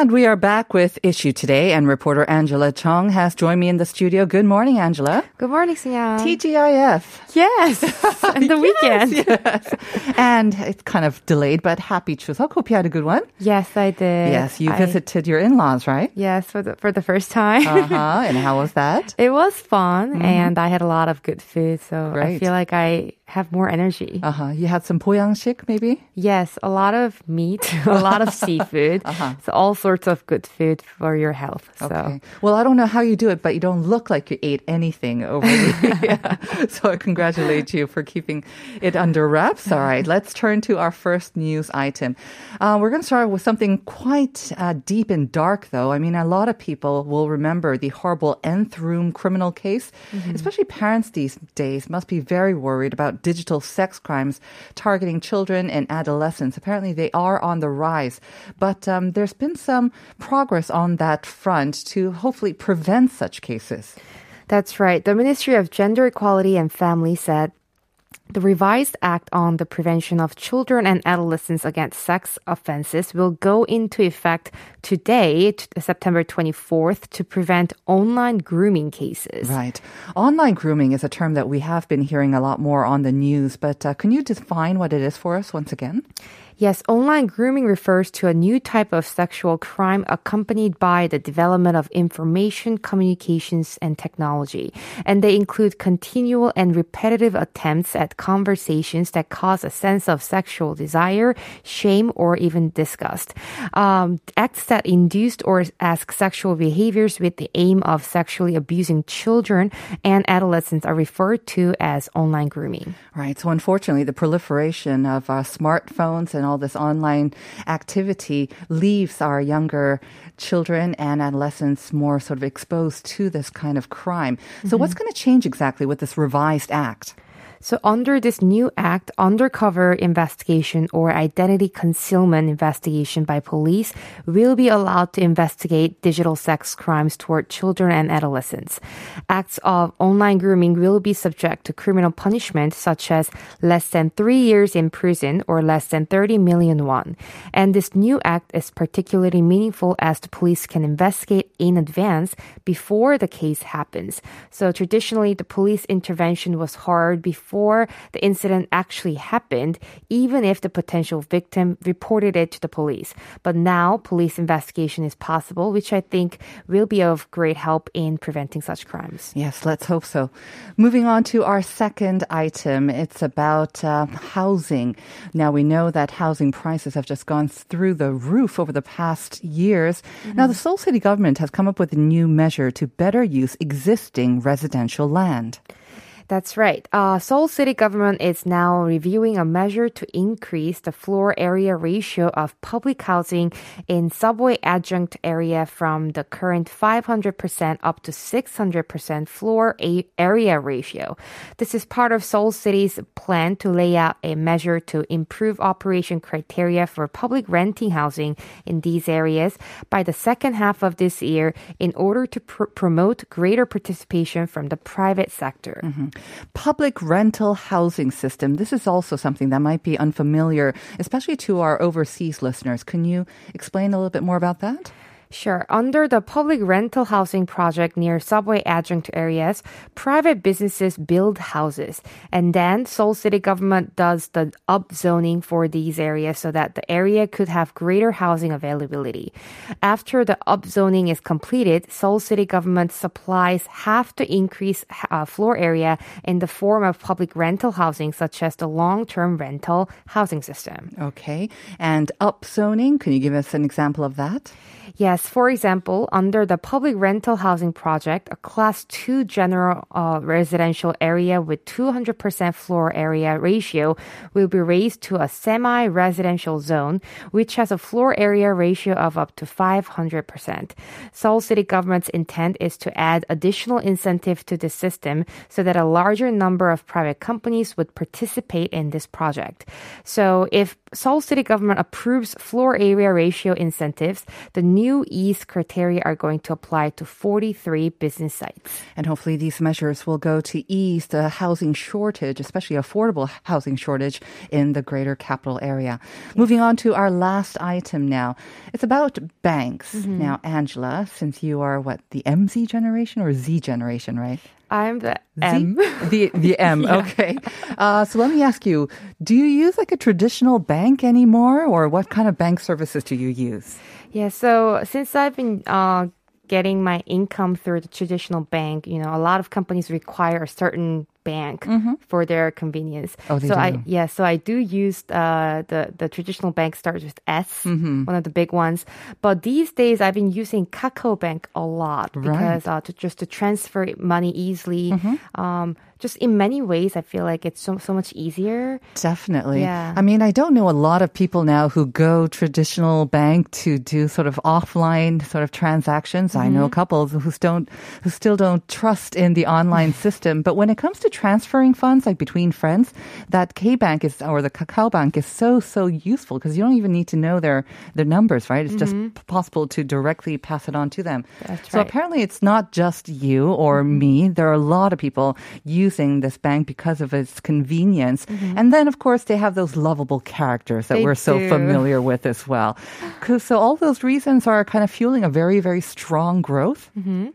And we are back with Issue Today, and reporter Angela Chong has joined me in the studio. Good morning, Angela. Good morning, Sian. TGIF. yes, and the weekend. Yes. and it's kind of delayed, but happy Chuseok. Hope you had a good one. Yes, I did. Yes, you I- visited your in-laws, right? Yes, for the for the first time. Uh-huh. and how was that? It was fun, and I had a lot of good food, so I Mm-hmm. Feel like I have more energy. Uh-huh. You had some poyangshik, maybe? yes, a lot of meat, a lot of seafood, so all sorts of good food for your health. So Okay. Well, I don't know how you do it, but you don't look like you ate anything over the yeah. So I congratulate you for keeping it under wraps. All right, let's turn to our first news item. Uh, we're going to start with something quite uh, deep and dark, though. I mean, a lot of people will remember the horrible nth room criminal case. Especially parents these days must be very worried about digital sex crimes targeting children and adolescents. Apparently, they are on the rise, but um, there's been some progress on that front to hopefully prevent such cases. That's right. The Ministry of Gender Equality and Family said the revised act on the prevention of children and adolescents against sex offenses will go into effect today, September 24th, to prevent online grooming cases. Right. Online grooming is a term that we have been hearing a lot more on the news, but uh, can you define what it is for us once again? Yes, online grooming refers to a new type of sexual crime accompanied by the development of information, communications, and technology. And they include continual and repetitive attempts at conversations that cause a sense of sexual desire, shame, or even disgust. Um, acts that induced or ask sexual behaviors with the aim of sexually abusing children and adolescents are referred to as online grooming. Right. So unfortunately, the proliferation of uh, smartphones and all this online activity leaves our younger children and adolescents more sort of exposed to this kind of crime. So mm-hmm. what's going to change exactly with this revised act? So, under this new act, undercover investigation or identity concealment investigation by police will be allowed to investigate digital sex crimes toward children and adolescents. Acts of online grooming will be subject to criminal punishment, such as less than three years in prison or less than 30 million won. And this new act is particularly meaningful as the police can investigate in advance before the case happens. So, traditionally, the police intervention was hard before the incident actually happened, even if the potential victim reported it to the police. But now police investigation is possible, which I think will be of great help in preventing such crimes. Yes, let's hope so. Moving on to our second item, it's about uh, housing. Now, we know that housing prices have just gone through the roof over the past years. Now, the Seoul City government has come up with a new measure to better use existing residential land. That's right. Uh, Seoul City government is now reviewing a measure to increase the floor area ratio of public housing in subway adjunct area from the current 500% up to 600% floor a- area ratio. This is part of Seoul City's plan to lay out a measure to improve operation criteria for public renting housing in these areas by the second half of this year in order to pr- promote greater participation from the private sector. Public rental housing system. This is also something that might be unfamiliar, especially to our overseas listeners. Can you explain a little bit more about that? Sure. Under the public rental housing project near subway adjunct areas, private businesses build houses. And then Seoul City government does the upzoning for these areas so that the area could have greater housing availability. After the upzoning is completed, Seoul City government supplies have to increase uh, floor area in the form of public rental housing, such as the long-term rental housing system. Okay. And upzoning, can you give us an example of that? Yes, for example, under the public rental housing project, a class 2 general uh, residential area with 200% floor area ratio will be raised to a semi-residential zone, which has a floor area ratio of up to 500%. Seoul City government's intent is to add additional incentive to the system so that a larger number of private companies would participate in this project. So if Seoul City government approves floor area ratio incentives, the new ease criteria are going to apply to 43 business sites. And hopefully these measures will go to ease the housing shortage, especially affordable housing shortage in the greater capital area. Moving on to our last item now. It's about banks. Mm-hmm. Now, Angela, since you are what, the MZ generation or Z generation, right? I'm the M. The the M. Okay. Uh, so let me ask you: Do you use like a traditional bank anymore, or what kind of bank services do you use? Yeah, so since I've been uh, getting my income through the traditional bank, you know, a lot of companies require a certain bank for their convenience. Oh, they so I do. yeah, so I do use uh, the the traditional bank starts with S, Mm-hmm. one of the big ones. But these days, I've been using Kakao Bank a lot Right. Mm-hmm. because uh, to just to transfer money easily. Um, just in many ways, I feel like it's so so much easier. Definitely. Yeah. I mean, I don't know a lot of people now who go traditional bank to do sort of offline sort of transactions. I know a mm-hmm. couple who don't, who still don't trust in the online system. But when it comes to transferring funds, like between friends, that K Bank is, or the Kakao Bank is so, so useful because you don't even need to know their, their numbers, right? It's just mm-hmm. possible to directly pass it on to them. That's so right. apparently it's not just you or mm-hmm. me. There are a lot of people using this bank because of its convenience. Mm-hmm. And then, of course, they have those lovable characters that They we're so do. familiar with as well. So all those reasons are kind of fueling a very, very strong growth. Mm-hmm.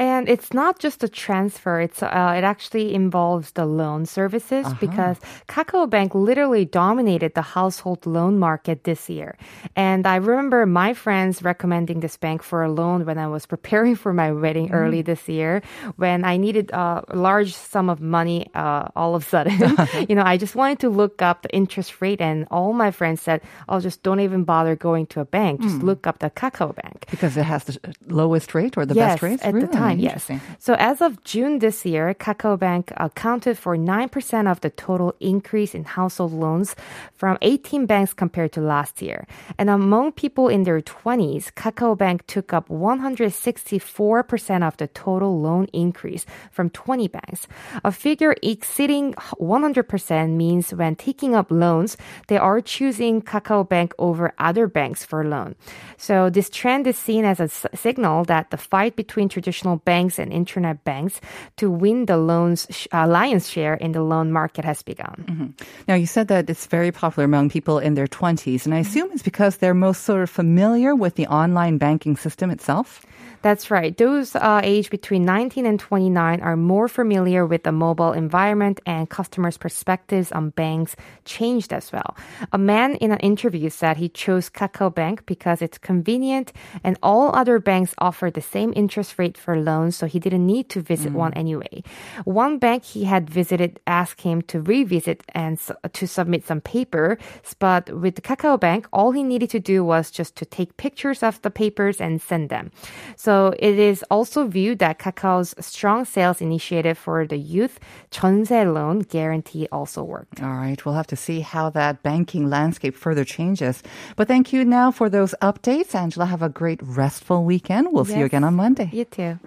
And it's not just a transfer. It's uh, it actually involves the loan services because Kakao Bank literally dominated the household loan market this year. And I remember my friends recommending this bank for a loan when I was preparing for my wedding early this year, when I needed a large sum of money uh, all of a sudden. you know, I just wanted to look up the interest rate, and all my friends said, "Oh, just don't even bother going to a bank. Just look up the Kakao Bank." Because it has the lowest rate or the yes, best rate? at the Really? Time, yes. So as of June this year, Kakao Bank accounted for 9% of the total increase in household loans from 18 banks compared to last year. And among people in their 20s, Kakao Bank took up 164% of the total loan increase from 20 banks. A figure exceeding 100% means when taking up loans, they are choosing Kakao Bank over other banks for loan. So this trend is seen as a signal that the fight between traditional banks and internet banks to win the loans uh, lion's share in the loan market has begun. Now, you said that it's very popular among people in their 20s, and I Mm-hmm. assume it's because they're most sort of familiar with the online banking system itself. That's right. Those uh, aged between 19 and 29 are more familiar with the mobile environment and customers' perspectives on banks changed as well. A man in an interview said he chose Kakao Bank because it's convenient and all other banks offer the same interest rate for loans, so he didn't need to visit one anyway. One bank he had visited asked him to revisit and s- to submit some papers, but with Kakao Bank, all he needed to do was just to take pictures of the papers and send them. So it is also viewed that Kakao's strong sales initiative for the youth 전세 loan guarantee also worked. All right, we'll have to see how that banking landscape further changes. But thank you now for those updates. Angela, have a great restful weekend. We'll see you again on Monday. You too.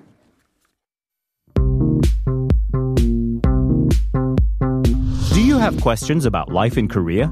Do you have questions about life in Korea?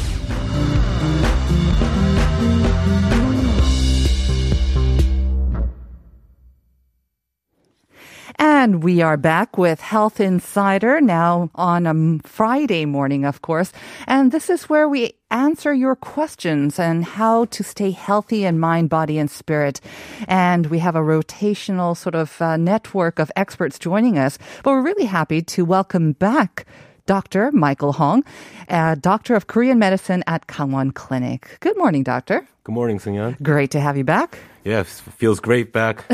And we are back with Health Insider now on a Friday morning, of course. And this is where we answer your questions and how to stay healthy in mind, body, and spirit. And we have a rotational sort of uh, network of experts joining us. But we're really happy to welcome back Dr. Michael Hong, a doctor of Korean medicine at Gangwon Clinic. Good morning, doctor. Good morning, Sungyeon. Great to have you back. Yeah, feels great back.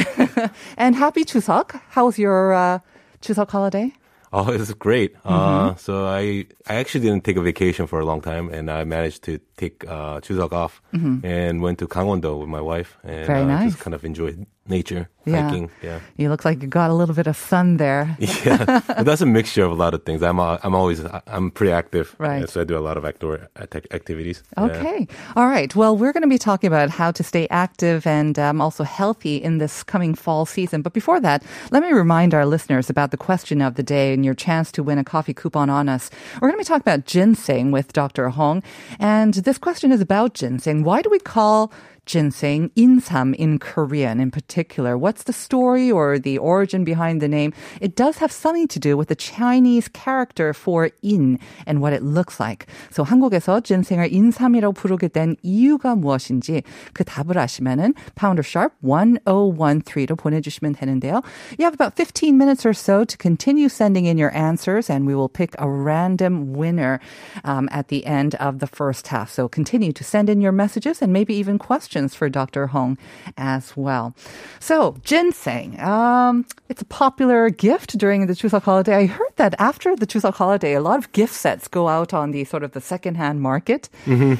and happy Chuseok. How was your uh, Chuseok holiday? Oh, it was great. Uh, so I I actually didn't take a vacation for a long time, and I managed to take uh, Chuseok off and went to Gangwon-do with my wife, and uh, nice. just kind of enjoyed nature, Yeah. hiking. Yeah, You look like you got a little bit of sun there. yeah. but that's a mixture of a lot of things. I'm uh, I'm always I'm pretty active, Right. yeah, so I do a lot of outdoor act- activities. Yeah. Okay. All right. Well, we're going to be talking about how to stay active and um, also healthy in this coming fall season. But before that, let me remind our listeners about the question of the day and your chance to win a coffee coupon on us. We're going to be talking about ginseng with Dr. Hong. And this question is about ginseng. Why do we call ginseng insam in Korean in particular? What's the story or the origin behind the name? It does have something to do with the Chinese character for in and what it looks like. So 한국에서 ginseng을 인삼이라고 부르게 된 이유가 무엇인지 그 답을 아시면은 pounder sharp 1013로 보내주시면 되는데요. You have about 15 minutes or so to continue sending in your answers and we will pick a random winner um, at the end of the first half. So continue to send in your messages and maybe even questions for Dr. Hong as well. So ginseng, um, it's a popular gift during the Chuseok holiday. I heard that after the Chuseok holiday, a lot of gift sets go out on the sort of the secondhand market,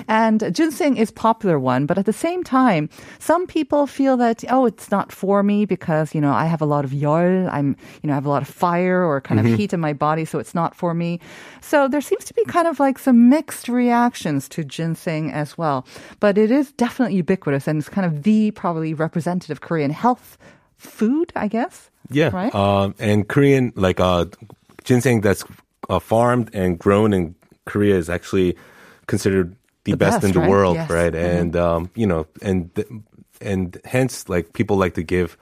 and ginseng is popular one. But at the same time, some people feel that oh, it's not for me because you know I have a lot of yol, I'm you know I have a lot of fire or kind of heat in my body, so it's not for me. So there seems to be kind of like some mixed reactions to ginseng as well. But it is definitely ubiquitous and it's kind of the probably representative Korean health food, I guess. Yeah. Right? Um, and Korean, like uh, ginseng that's uh, farmed and grown in Korea is actually considered the, The best, best, in the right? world, Yes. right? Mhm. And um, you know, and and hence, like people like to give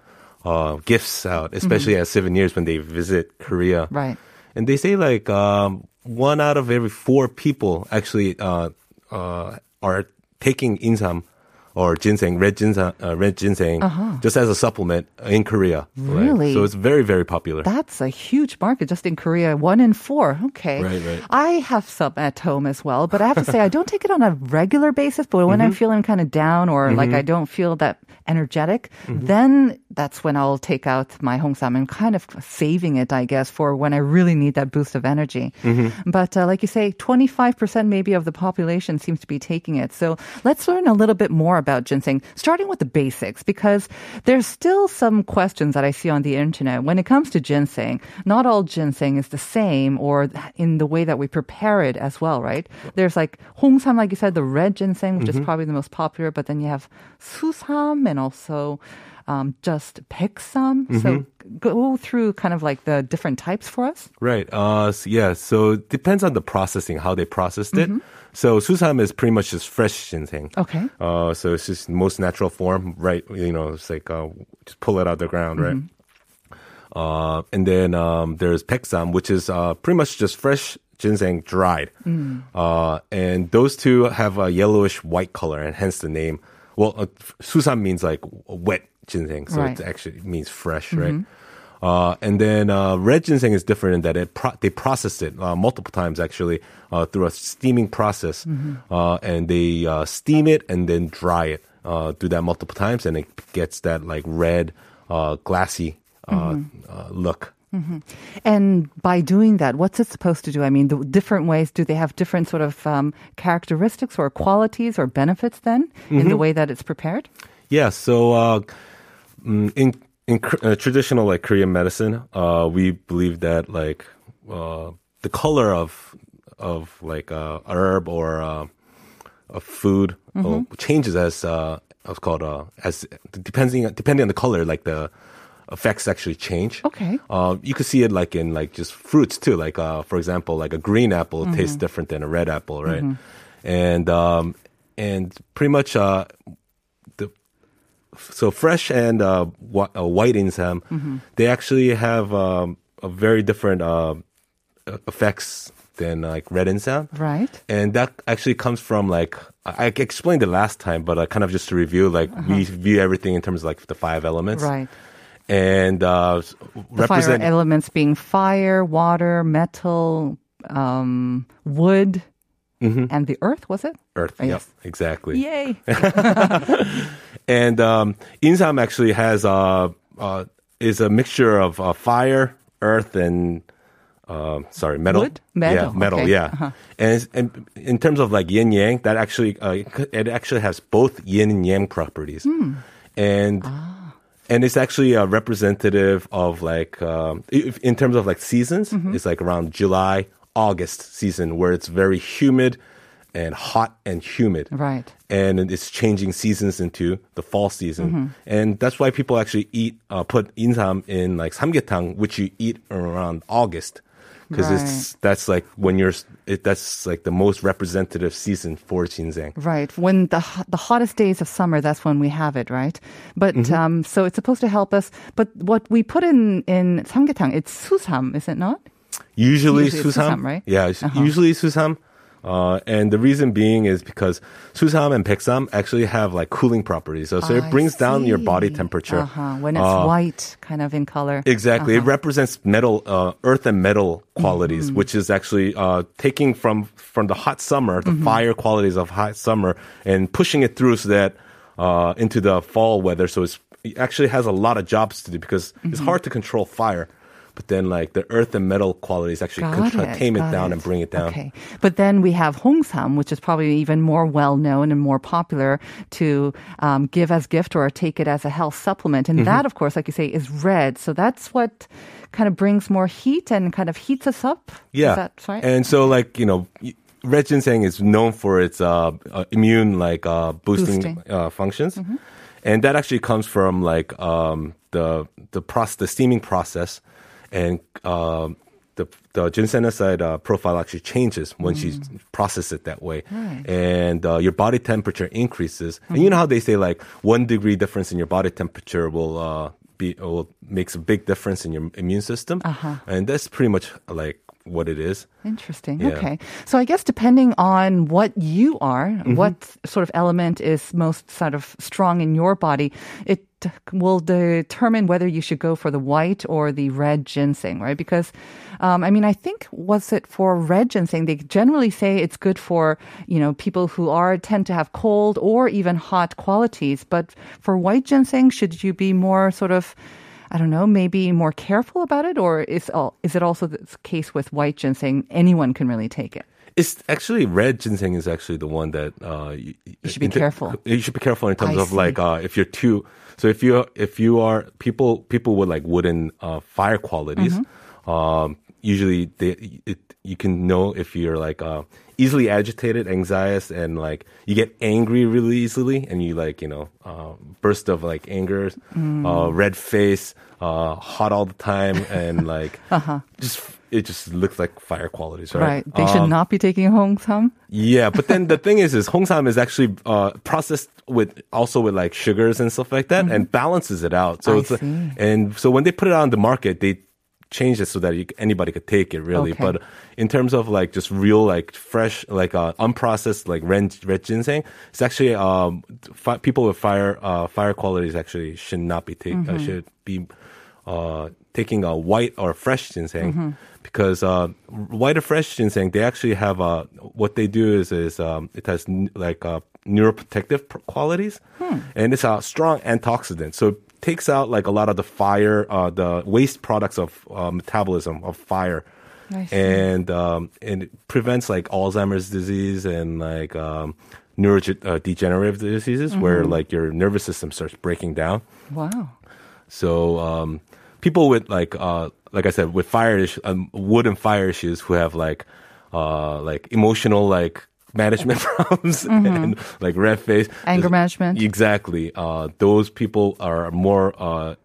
uh, gifts out, especially as souvenirs when they visit Korea. Mm-hmm. Right. And they say like um, one out of every four people actually uh, uh, are taking insam or ginseng, red ginseng, uh, red ginseng, just as a supplement in Korea. right? Uh-huh. Really? So it's very, very popular. That's a huge market just in Korea. One in four. Okay. Right, right. I have some at home as well, but I have to say I don't take it on a regular basis. But when I'm Mm-hmm. feeling kind of down or like I don't feel that energetic, Mm-hmm. then that's when I'll take out my hongsam and kind of saving it, I guess, for when I really need that boost of energy. Mm-hmm. But uh, like you say, 25% maybe of the population seems to be taking it. So let's learn a little bit more about ginseng, starting with the basics, because there's still some questions that I see on the internet. When it comes to ginseng, not all ginseng is the same or in the way that we prepare it as well, right? There's like hongsam, like you said, the red ginseng, which is mm-hmm. probably the most popular, but then you have susam and also um, just peksam. So go through kind of like the different types for us. Right. Uh, so yeah. So it depends on the processing, how they processed it. So susam is pretty much just fresh ginseng. Okay. Uh, so it's just most natural form, right? You know, it's like uh, just pull it out of the ground, right? Uh, and then um, there's peksam, which is uh, pretty much just fresh ginseng dried. Uh, and those two have a yellowish white color, and hence the name. Well, uh, susam means like wet ginseng, so Right. it actually means fresh, right? Uh, and then uh, red ginseng is different in that it pro- they process it uh, multiple times actually uh, through a steaming process, uh, and they uh, steam it and then dry it. Uh, do that multiple times, and it gets that like red, uh, glassy uh, uh, look. And by doing that, what's it supposed to do? I mean, the different ways, do they have different sort of um, characteristics or qualities or benefits then in the way that it's prepared? Yeah. So in in uh, traditional like Korean medicine, uh, we believe that like uh, the color of of like uh, a herb or uh, a food uh, changes as uh, what's called uh, as depending depending on the color, like the effects actually change. Okay. You could see it like in like just fruits too. Like uh, for example, like a green apple tastes different than a red apple, right? And um, and pretty much uh, so fresh and uh, wh- uh, white insam, they actually have um, a very different uh, effects than like red insam. Right. And that actually comes from like I I explained it last time, but uh, kind of just to review, like we view everything in terms of like the five elements, Right. And uh, The fire elements being fire, water, metal, um, wood, and the earth. Was it? Earth. Oh, Yep, yes. exactly. Yay! And um, insam actually has uh, uh, is a mixture of uh, fire, earth, and uh, sorry, metal. Wood? Metal, Yeah, metal. okay. Yeah. Uh-huh. And, and in terms of like yin yang, that actually uh, it actually has both yin and yang properties, Hmm. and. Ah. And it's actually a representative of like, um, in terms of like seasons, Mm-hmm. it's like around July, August season where it's very humid and hot and humid Right. and it's changing seasons into the fall season. Mm-hmm. And that's why people actually eat, uh, put insam in like samgyetang, which you eat around August. Because it's, that's like when you're, it, that's like the most representative season for ginseng. Right. When the the hottest days of summer, that's when we have it, right? But Mm-hmm. um, so it's supposed to help us. But what we put in in samgyetang, it's susam, is it not? Usually, Usually susam, susam, right? Yeah, Uh-huh. usually susam. Uh, and the reason being is because susam and peksam actually have like cooling properties. So, so it brings down your body temperature. Uh-huh. When it's Uh, white, kind of in color. Exactly. Uh-huh. It represents metal, uh, earth and metal qualities, Mm-hmm. which is actually uh, taking from from the hot summer, the Mm-hmm. fire qualities of hot summer, and pushing it through so that uh, into the fall weather. So it's, it actually has a lot of jobs to do because it's Mm-hmm. hard to control fire. But then, like the earth and metal qualities actually Got it, tame it down it. and bring it down. Okay. But then we have hongsam, which is probably even more well known and more popular to um, give as gift or take it as a health supplement. Mm-hmm. And that, of course, like you say, is red. So that's what kind of brings more heat and kind of heats us up. Yeah. Is that right? And so, like, you know, red ginseng is known for its uh, uh, immune, like, uh, boosting, Boosting. Mm-hmm. Uh, functions. And that actually comes from, like, um, the, the process, the steaming process. And, um, the, the ginsenoside uh, profile actually changes once you process it that way. And uh, your body temperature increases. And you know how they say, like, one degree difference in your body temperature will, uh, be, will makes a big difference in your immune system. Uh-huh. And that's pretty much like what it is. Interesting. Yeah. Okay. So I guess depending on what you are, Mm-hmm. what sort of element is most sort of strong in your body, it will determine whether you should go for the white or the red ginseng, right? Because, um, I mean, I think was it for red ginseng? They generally say it's good for you know people who are tend to have cold or even hot qualities. But for white ginseng, should you be more sort of I don't know, maybe more careful about it, or is all, is it also the case with white ginseng? Anyone can really take it. It's actually red ginseng is actually the one that uh, you, You should be ter- careful. You should be careful in terms I of like uh, if you're too. So if you if you are people people with like wooden uh, fire qualities, Mm-hmm. um, usually they it, you can know if you're like uh, easily agitated, anxious, and like you get angry really easily, and you like you know uh, burst of like anger, Mm. uh, red face, uh, hot all the time, and like just it just looks like fire qualities, right? Uh-huh. Right. They should Um, not be taking hongsam. yeah, but then the thing is, is Hong Sam is actually uh, processed with also with like sugars and stuff like that, and balances it out. So Mm-hmm. I it's see. and so when they put it on the market, they change it so that you, anybody could take it really. Okay. But in terms of like just real like fresh like uh, unprocessed like red, red ginseng, it's actually um fi- people with fire uh, fire qualities actually should not be take Mm-hmm. uh, should be uh, taking a white or fresh ginseng Mm-hmm. because uh, white or fresh ginseng they actually have uh, what they do is is um, it has n- like uh, neuroprotective pr- qualities Hmm. and it's a strong antioxidant so takes out like a lot of the fire uh, the waste products of uh, metabolism of fire and um, and it prevents like Alzheimer's disease and like um, neurodegenerative diseases where Mm-hmm. like your nervous system starts breaking down Wow. so um, people with like uh, like I said, with fire issues, um, wood and fire issues, who have like uh, like emotional like management problems and like red face, Mm-hmm. Anger management. Exactly. Uh, those people are more uh,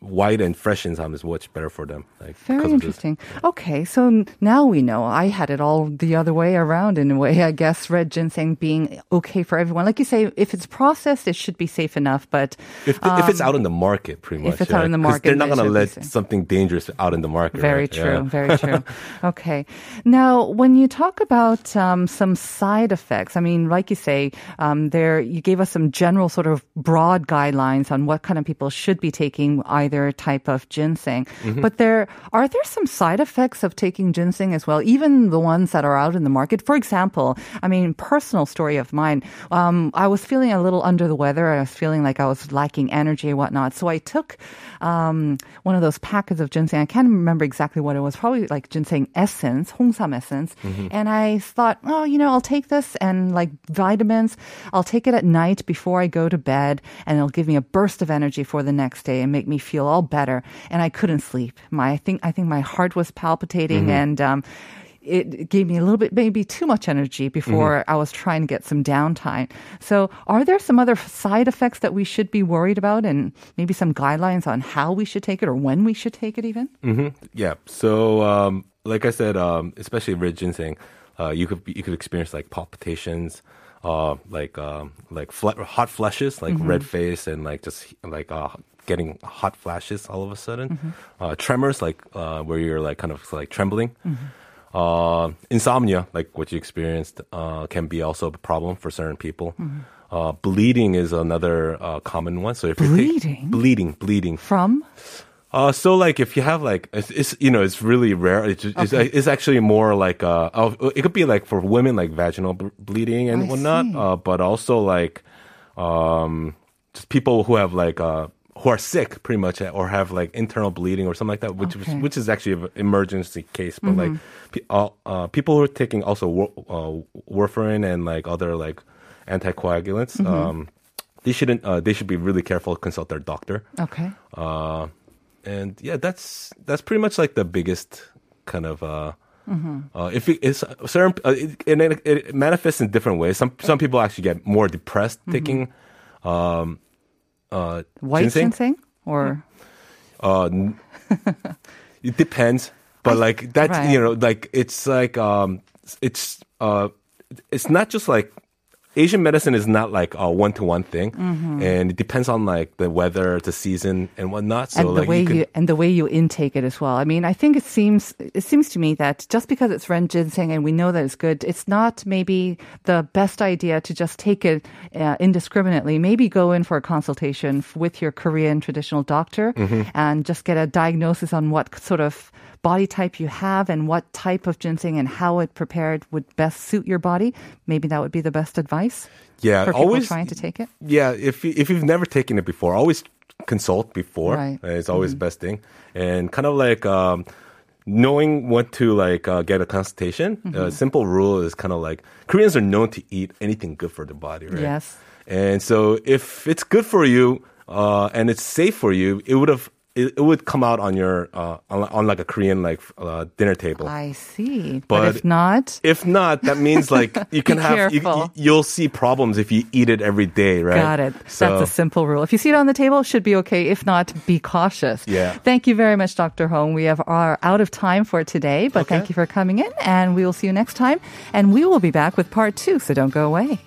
white and fresh insam is much better for them. Like Very of this. interesting. Okay, so now we know. I had it all the other way around in a way. I guess red ginseng being okay for everyone. Like you say, if it's processed, it should be safe enough. But If, if it's out in the market, pretty much. Um, it's out in the 'Cause they're not going to let something dangerous out in the market. Very right? true. Yeah. Very true. Okay. Now, when you talk about um, some side effects, I mean, like you say, um, there you gave us some general sort of broad guidelines on what kind of people should be taking either particular type of ginseng. Mm-hmm. But there are there some side effects of taking ginseng as well, even the ones that are out in the market. For example, I mean, personal story of mine. Um, I was feeling a little under the weather. I was feeling like I was lacking energy and whatnot. So I took um, one of those packets of ginseng. I can't remember exactly what it was. Probably like ginseng essence, 홍삼 essence. And I thought, oh, you know, I'll take this and like vitamins. I'll take it at night before I go to bed, and it'll give me a burst of energy for the next day and make me feel all better. And I couldn't sleep. My I think I think my heart was palpitating and. Um, it gave me a little bit, maybe too much energy before I was trying to get some downtime. So, are there some other side effects that we should be worried about, and maybe some guidelines on how we should take it or when we should take it, even? Yeah. So, um, like I said, um, especially red ginseng, uh, you could you could experience like palpitations, uh, like um, like fle- hot flushes, like red face, and like just like uh, getting hot flashes all of a sudden. Uh, tremors, like uh, where you're like kind of like trembling. Uh, insomnia, like what you experienced, uh, can be also a problem for certain people. Uh, bleeding is another uh, common one. So if take- Bleeding? bleeding, bleeding. From? Uh, so like if you have like it's, it's you know it's really rare. It's, it's, it's actually more like uh oh, it could be like for women like vaginal b- bleeding and I whatnot. Uh, but also like um just people who have like uh who are sick pretty much or have like internal bleeding or something like that, which Okay. which is actually an emergency case. But like pe- uh, uh, people who are taking also uh, warfarin and like other like anticoagulants. Um, they shouldn't. Uh, they should be really careful. Consult their doctor. Okay. Uh, and yeah, that's that's pretty much like the biggest kind of. Uh, uh, if it, it's certain, uh, it, it, it manifests in different ways. Some some people actually get more depressed taking um, uh, White ginseng. ginseng? Or? Uh, it depends, but like that, right. you know, like it's like um, it's uh, it's not just like Asian medicine is not like a one to one thing, Mm-hmm. and it depends on like the weather, the season, and whatnot. So and the like way you, could, you, and the way you intake it as well. I mean, I think it seems it seems to me that just because it's red ginseng and we know that it's good, it's not maybe the best idea to just take it uh, indiscriminately. Maybe go in for a consultation with your Korean traditional doctor Mm-hmm. and just get a diagnosis on what sort of body type you have and what type of ginseng and how it prepared would best suit your body. Maybe that would be the best advice yeah, for people always trying to take it. Yeah, if you, if you've never taken it before, always consult before. Right. Uh, It's always the best thing, and kind of like um, knowing what to like uh, get a consultation. A simple rule is kind of like Koreans are known to eat anything good for the body, right? Yes. And so if it's good for you uh, and it's safe for you, it would have. It, it would come out on your uh, on, on like a Korean like uh, dinner table. I see, but, But- if not, If not, that means like you can have you, careful. will see problems if you eat it every day, right? Got it. So, That's a simple rule. If you see it on the table, it should be okay. If not, be cautious. Yeah. Thank you very much, Dr. Hong. We have are out of time for today, but Okay. thank you for coming in, and we will see you next time. And we will be back with part two, so don't go away.